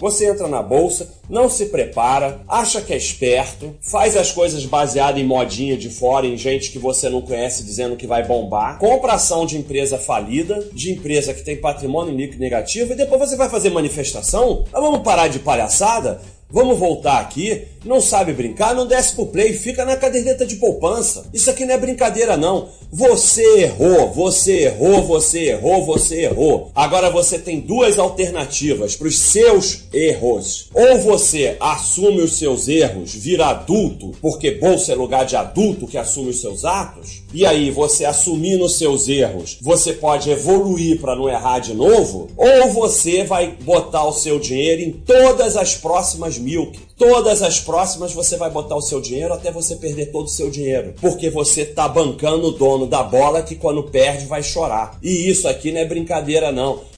Você entra na bolsa, não se prepara, acha que é esperto, faz as coisas baseadas em modinha de fora, em gente que você não conhece dizendo que vai bombar, compra ação de empresa falida, de empresa que tem patrimônio líquido negativo e depois você vai fazer manifestação? Mas vamos parar de palhaçada? Vamos voltar aqui. Não sabe brincar? Não desce pro play, fica na caderneta de poupança. Isso aqui não é brincadeira, não. Você errou, você errou, você errou, você errou. Agora você tem duas alternativas para os seus erros. Ou você assume os seus erros, vira adulto, porque bolsa é lugar de adulto que assume os seus atos. E aí, você assumindo os seus erros, você pode evoluir para não errar de novo. Ou você vai botar o seu dinheiro em todas as próximas milk. Todas as próximas você vai botar o seu dinheiro até você perder todo o seu dinheiro. Porque você tá bancando o dono da bola que quando perde vai chorar. E isso aqui não é brincadeira não.